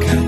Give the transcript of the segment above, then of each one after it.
가까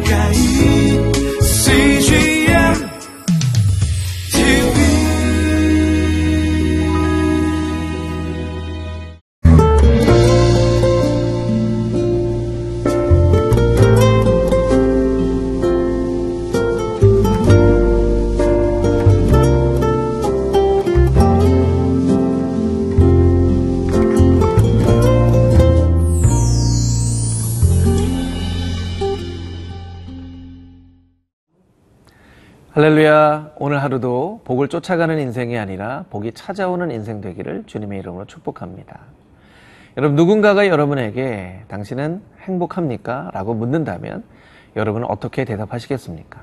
할렐루야. 오늘 하루도 복을 쫓아가는 인생이 아니라 복이 찾아오는 인생 되기를 주님의 이름으로 축복합니다. 여러분, 누군가가 여러분에게 당신은 행복합니까? 라고 묻는다면 여러분은 어떻게 대답하시겠습니까?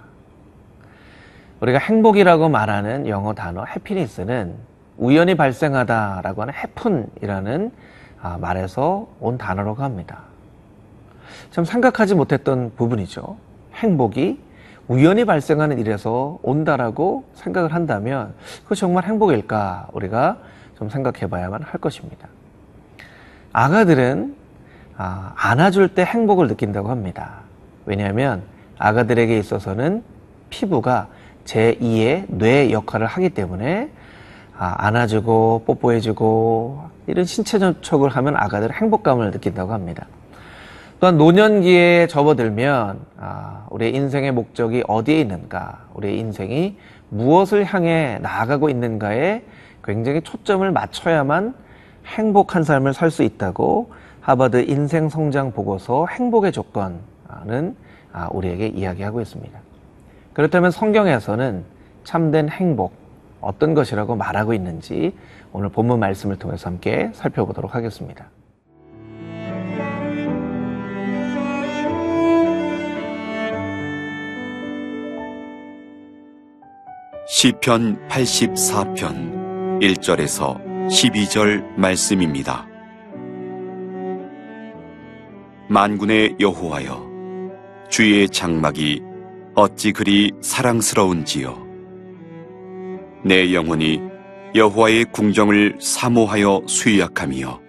우리가 행복이라고 말하는 영어 단어 해피니스는 우연히 발생하다라고 하는 해픈이라는 아, 말에서 온 단어라고 합니다. 참 생각하지 못했던 부분이죠. 행복이 우연히 발생하는 일에서 온다라고 생각을 한다면 그거 정말 행복일까 우리가 좀 생각해 봐야만 할 것입니다. 아가들은 아, 안아줄 때 행복을 느낀다고 합니다. 왜냐하면 아가들에게 있어서는 피부가 제2의 뇌 역할을 하기 때문에 아, 안아주고 뽀뽀해주고 이런 신체 접촉을 하면 아가들은 행복감을 느낀다고 합니다. 또한 노년기에 접어들면 아, 우리의 인생의 목적이 어디에 있는가, 우리의 인생이 무엇을 향해 나아가고 있는가에 굉장히 초점을 맞춰야만 행복한 삶을 살 수 있다고 하버드 인생 성장 보고서 행복의 조건은 아, 우리에게 이야기하고 있습니다. 그렇다면 성경에서는 참된 행복 어떤 것이라고 말하고 있는지 오늘 본문 말씀을 통해서 함께 살펴보도록 하겠습니다. 시편 84편 1절에서 12절 말씀입니다. 만군의 여호와여 주의 장막이 어찌 그리 사랑스러운지요? 내 영혼이 여호와의 궁정을 사모하여 수약하며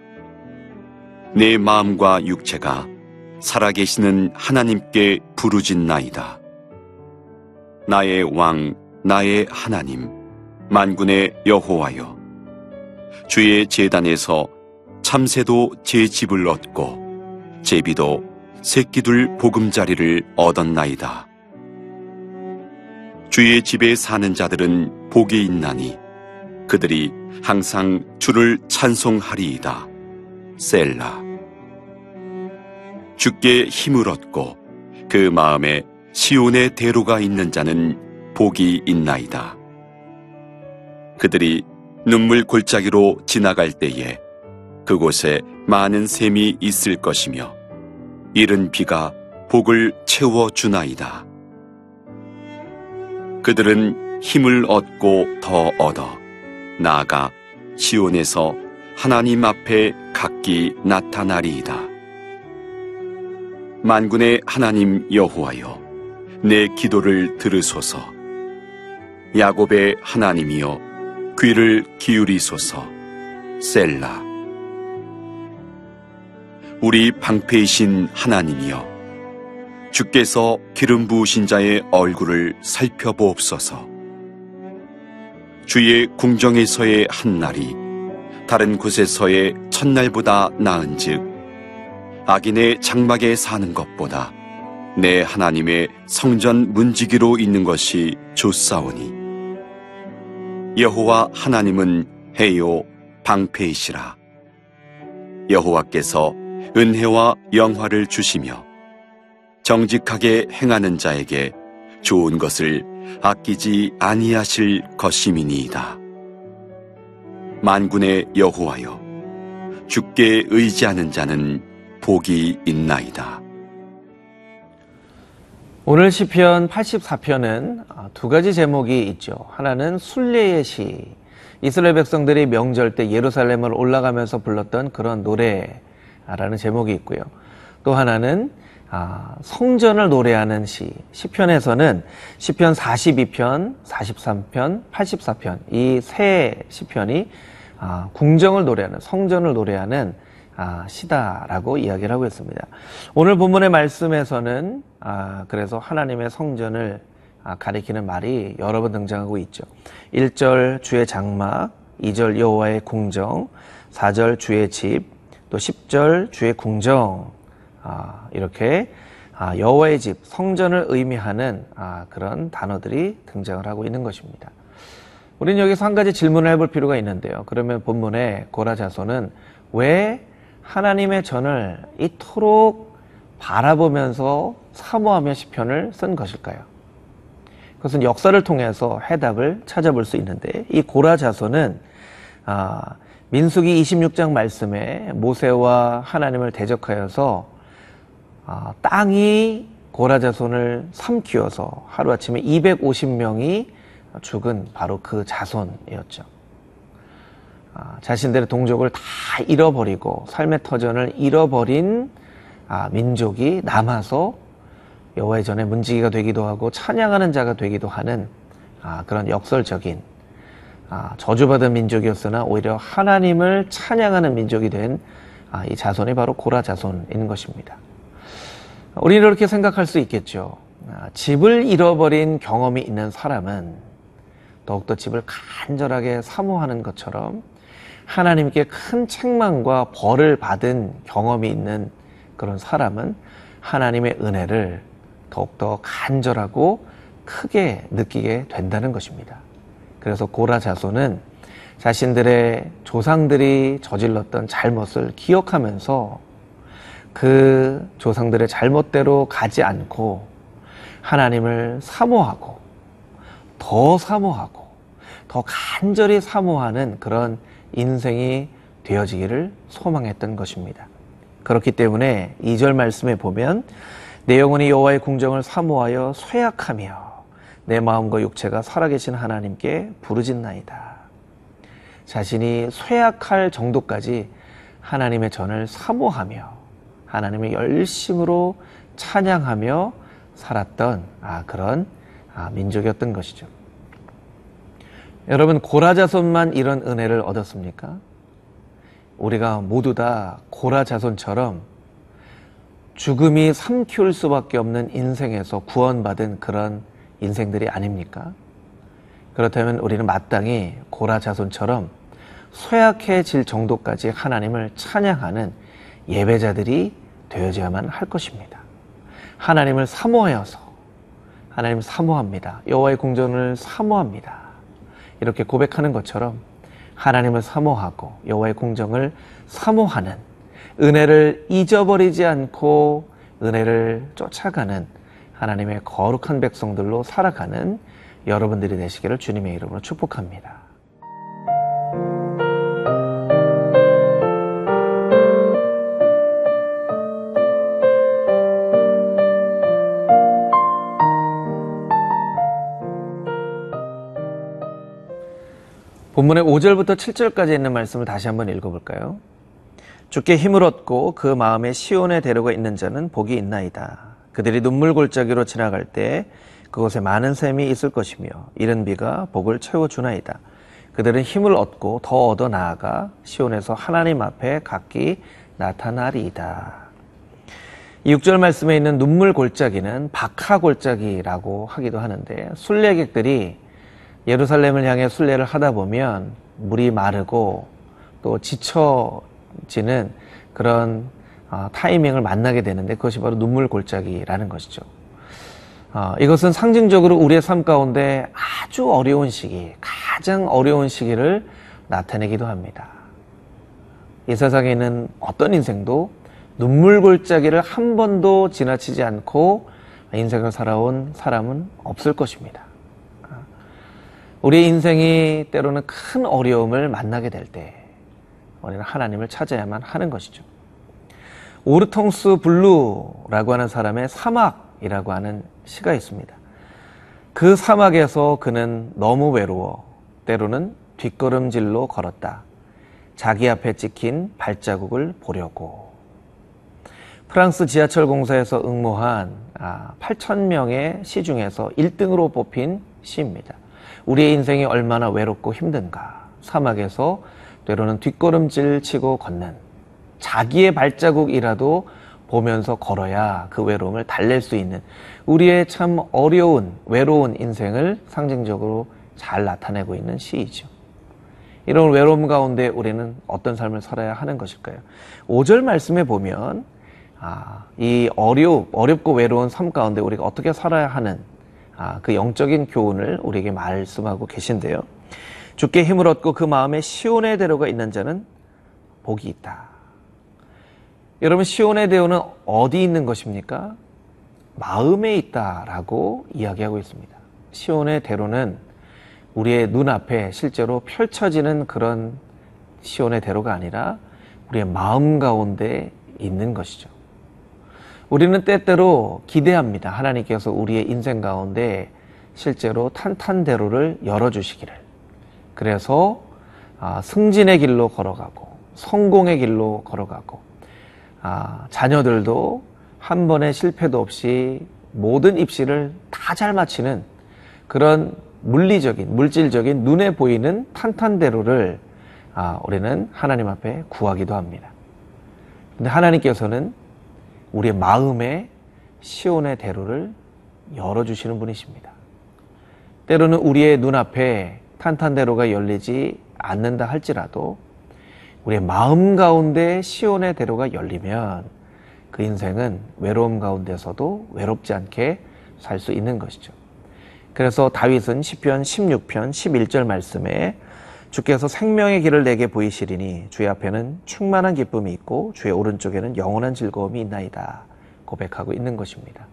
내 마음과 육체가 살아계시는 하나님께 부르짖나이다. 나의 왕 나의 하나님 만군의 여호와여. 주의 제단에서 참새도 제 집을 얻고 제비도 새끼들 보금자리를 얻었나이다. 주의 집에 사는 자들은 복이 있나니 그들이 항상 주를 찬송하리이다. 셀라. 주께 힘을 얻고 그 마음에 시온의 대로가 있는 자는 복이 있나이다. 그들이 눈물 골짜기로 지나갈 때에 그곳에 많은 샘이 있을 것이며 이른 비가 복을 채워 주나이다. 그들은 힘을 얻고 더 얻어 나아가 시온에서 하나님 앞에 각기 나타나리이다. 만군의 하나님 여호와여 내 기도를 들으소서 야곱의 하나님이여 귀를 기울이소서. 셀라. 우리 방패이신 하나님이여 주께서 기름 부으신 자의 얼굴을 살펴보옵소서. 주의 궁정에서의 한 날이 다른 곳에서의 첫날보다 나은즉 악인의 장막에 사는 것보다 내 하나님의 성전 문지기로 있는 것이 좋사오니 여호와 하나님은 해요 방패이시라. 여호와께서 은혜와 영화를 주시며 정직하게 행하는 자에게 좋은 것을 아끼지 아니하실 것임이니이다. 만군의 여호와여 주께 의지하는 자는 복이 있나이다 오늘 시편 84편은 두 가지 제목이 있죠. 하나는 순례의 시. 이스라엘 백성들이 명절 때 예루살렘을 올라가면서 불렀던 그런 노래라는 제목이 있고요. 또 하나는 아, 성전을 노래하는 시. 시편에서는 시편 42편, 43편, 84편 이 세 시편이 아, 궁정을 노래하는 성전을 노래하는 아, 시다라고 이야기를 하고 있습니다. 오늘 본문의 말씀에서는 아, 그래서 하나님의 성전을 아, 가리키는 말이 여러 번 등장하고 있죠. 1절 주의 장막, 2절 여호와의 궁정, 4절 주의 집, 또 10절 주의 궁정 아, 이렇게 아, 여호와의 집, 성전을 의미하는 아, 그런 단어들이 등장을 하고 있는 것입니다. 우리는 여기서 한 가지 질문을 해볼 필요가 있는데요. 그러면 본문에 고라 자손은 왜 하나님의 전을 이토록 바라보면서 사모하며 시편을 쓴 것일까요? 그것은 역사를 통해서 해답을 찾아볼 수 있는데 이 고라 자손은 아, 민수기 26장 말씀에 모세와 하나님을 대적하여서 아, 땅이 고라 자손을 삼키어서 하루아침에 250명이 죽은 바로 그 자손이었죠. 아, 자신들의 동족을 다 잃어버리고 삶의 터전을 잃어버린 아, 민족이 남아서 여호와의 전에 문지기가 되기도 하고 찬양하는 자가 되기도 하는 아, 그런 역설적인 아, 저주받은 민족이었으나 오히려 하나님을 찬양하는 민족이 된 아, 이 자손이 바로 고라 자손인 것입니다. 우리는 이렇게 생각할 수 있겠죠. 아, 집을 잃어버린 경험이 있는 사람은 더욱더 집을 간절하게 사모하는 것처럼 하나님께 큰 책망과 벌을 받은 경험이 있는 그런 사람은 하나님의 은혜를 더욱더 간절하고 크게 느끼게 된다는 것입니다. 그래서 고라 자손은 자신들의 조상들이 저질렀던 잘못을 기억하면서 그 조상들의 잘못대로 가지 않고 하나님을 사모하고 더 사모하고 더 간절히 사모하는 그런 인생이 되어지기를 소망했던 것입니다. 그렇기 때문에 2절 말씀에 보면 내 영혼이 여호와의 궁정을 사모하여 쇠약하며 내 마음과 육체가 살아계신 하나님께 부르짖나이다. 자신이 쇠약할 정도까지 하나님의 전을 사모하며 하나님의 열심으로 찬양하며 살았던 아, 그런 아, 민족이었던 것이죠. 여러분 고라자손만 이런 은혜를 얻었습니까? 우리가 모두 다 고라자손처럼 죽음이 삼키울 수밖에 없는 인생에서 구원받은 그런 인생들이 아닙니까? 그렇다면 우리는 마땅히 고라자손처럼 쇠약해질 정도까지 하나님을 찬양하는 예배자들이 되어야만 할 것입니다. 하나님을 사모하여서 하나님 사모합니다. 여호와의 궁전을 사모합니다. 이렇게 고백하는 것처럼 하나님을 사모하고 여호와의 궁정을 사모하는 은혜를 잊어버리지 않고 은혜를 쫓아가는 하나님의 거룩한 백성들로 살아가는 여러분들이 되시기를 주님의 이름으로 축복합니다. 본문의 5절부터 7절까지 있는 말씀을 다시 한번 읽어볼까요? 주께 힘을 얻고 그 마음에 시온에 데려가 있는 자는 복이 있나이다. 그들이 눈물 골짜기로 지나갈 때 그곳에 많은 샘이 있을 것이며 이른 비가 복을 채워주나이다. 그들은 힘을 얻고 더 얻어 나아가 시온에서 하나님 앞에 각기 나타나리이다. 이 6절 말씀에 있는 눈물 골짜기는 박하 골짜기라고 하기도 하는데 순례객들이 예루살렘을 향해 순례를 하다 보면 물이 마르고 또 지쳐지는 그런 어, 타이밍을 만나게 되는데 그것이 바로 눈물 골짜기라는 것이죠. 어, 이것은 상징적으로 우리의 삶 가운데 아주 어려운 시기, 가장 어려운 시기를 나타내기도 합니다. 이 세상에 있는 어떤 인생도 눈물 골짜기를 한 번도 지나치지 않고 인생을 살아온 사람은 없을 것입니다. 우리 인생이 때로는 큰 어려움을 만나게 될 때 우리는 하나님을 찾아야만 하는 것이죠. 오르통스 블루라고 하는 사람의 사막이라고 하는 시가 있습니다. 그 사막에서 그는 너무 외로워 때로는 뒷걸음질로 걸었다. 자기 앞에 찍힌 발자국을 보려고. 프랑스 지하철 공사에서 응모한 8,000명의 아, 시 중에서 1등으로 뽑힌 시입니다. 우리의 인생이 얼마나 외롭고 힘든가. 사막에서 때로는 뒷걸음질 치고 걷는 자기의 발자국이라도 보면서 걸어야 그 외로움을 달랠 수 있는 우리의 참 어려운 외로운 인생을 상징적으로 잘 나타내고 있는 시이죠. 이런 외로움 가운데 우리는 어떤 삶을 살아야 하는 것일까요? 5절 말씀에 보면 아, 이 어려 어렵고 외로운 삶 가운데 우리가 어떻게 살아야 하는 아, 그 영적인 교훈을 우리에게 말씀하고 계신데요. 주께 힘을 얻고 그 마음에 시온의 대로가 있는 자는 복이 있다. 여러분 시온의 대로는 어디 있는 것입니까? 마음에 있다라고 이야기하고 있습니다. 시온의 대로는 우리의 눈앞에 실제로 펼쳐지는 그런 시온의 대로가 아니라 우리의 마음 가운데 있는 것이죠. 우리는 때때로 기대합니다. 하나님께서 우리의 인생 가운데 실제로 탄탄대로를 열어주시기를. 그래서 아, 승진의 길로 걸어가고 성공의 길로 걸어가고 아, 자녀들도 한 번의 실패도 없이 모든 입시를 다 잘 마치는 그런 물리적인 물질적인 눈에 보이는 탄탄대로를 아, 우리는 하나님 앞에 구하기도 합니다. 근데 하나님께서는 우리의 마음에 시온의 대로를 열어주시는 분이십니다. 때로는 우리의 눈앞에 탄탄대로가 열리지 않는다 할지라도 우리의 마음 가운데 시온의 대로가 열리면 그 인생은 외로움 가운데서도 외롭지 않게 살 수 있는 것이죠. 그래서 다윗은 시편 16편 11절 말씀에 주께서 생명의 길을 내게 보이시리니 주의 앞에는 충만한 기쁨이 있고 주의 오른쪽에는 영원한 즐거움이 있나이다 고백하고 있는 것입니다.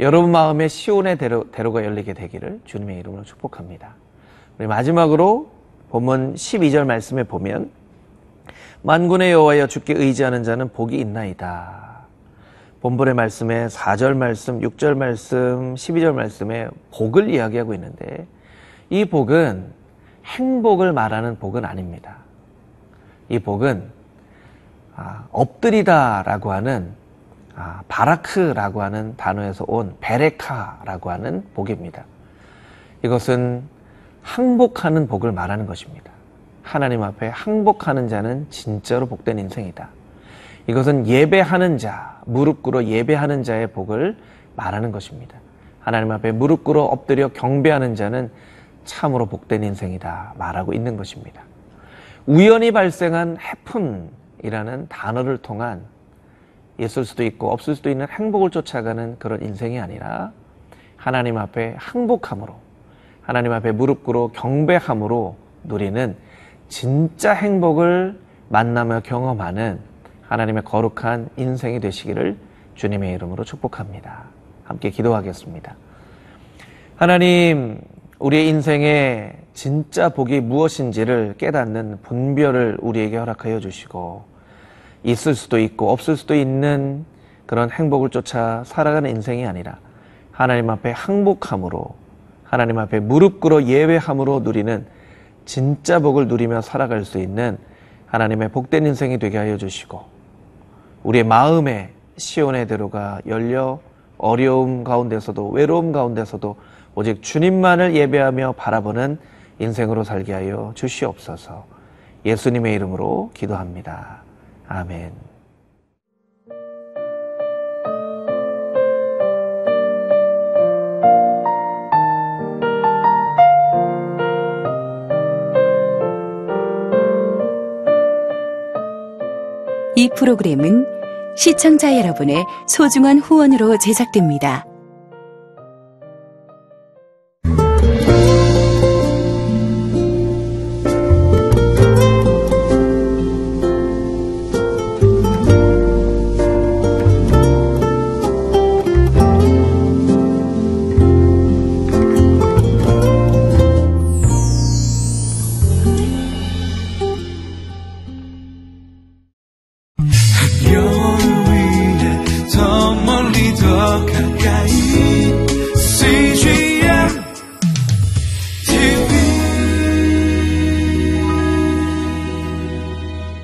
여러분 마음에 시온의 대로, 대로 가 열리게 되기를 주님의 이름으로 축복합니다. 우리 마지막으로 본문 12절 말씀에 보면 만군의 여호와여 주께 의지하는 자는 복이 있나이다. 본문의 말씀에 4절 말씀, 6절 말씀, 12절 말씀에 복을 이야기하고 있는데 이 복은 행복을 말하는 복은 아닙니다. 이 복은 아, 엎드리다라고 하는 아, 바라크라고 하는 단어에서 온 베레카라고 하는 복입니다. 이것은 항복하는 복을 말하는 것입니다. 하나님 앞에 항복하는 자는 진짜로 복된 인생이다. 이것은 예배하는 자, 무릎 꿇어 예배하는 자의 복을 말하는 것입니다. 하나님 앞에 무릎 꿇어 엎드려 경배하는 자는 참으로 복된 인생이다 말하고 있는 것입니다. 우연히 발생한 해픈이라는 단어를 통한 있을 수도 있고 없을 수도 있는 행복을 쫓아가는 그런 인생이 아니라 하나님 앞에 항복함으로 하나님 앞에 무릎 꿇어 경배함으로 누리는 진짜 행복을 만나며 경험하는 하나님의 거룩한 인생이 되시기를 주님의 이름으로 축복합니다. 함께 기도하겠습니다. 하나님, 우리의 인생에 진짜 복이 무엇인지를 깨닫는 분별을 우리에게 허락하여 주시고, 있을 수도 있고 없을 수도 있는 그런 행복을 쫓아 살아가는 인생이 아니라 하나님 앞에 항복함으로 하나님 앞에 무릎 꿇어 예외함으로 누리는 진짜 복을 누리며 살아갈 수 있는 하나님의 복된 인생이 되게 하여 주시고 우리의 마음에 시온의 대로가 열려 어려움 가운데서도 외로움 가운데서도 오직 주님만을 예배하며 바라보는 인생으로 살게 하여 주시옵소서. 예수님의 이름으로 기도합니다. 아멘. 이 프로그램은 시청자 여러분의 소중한 후원으로 제작됩니다.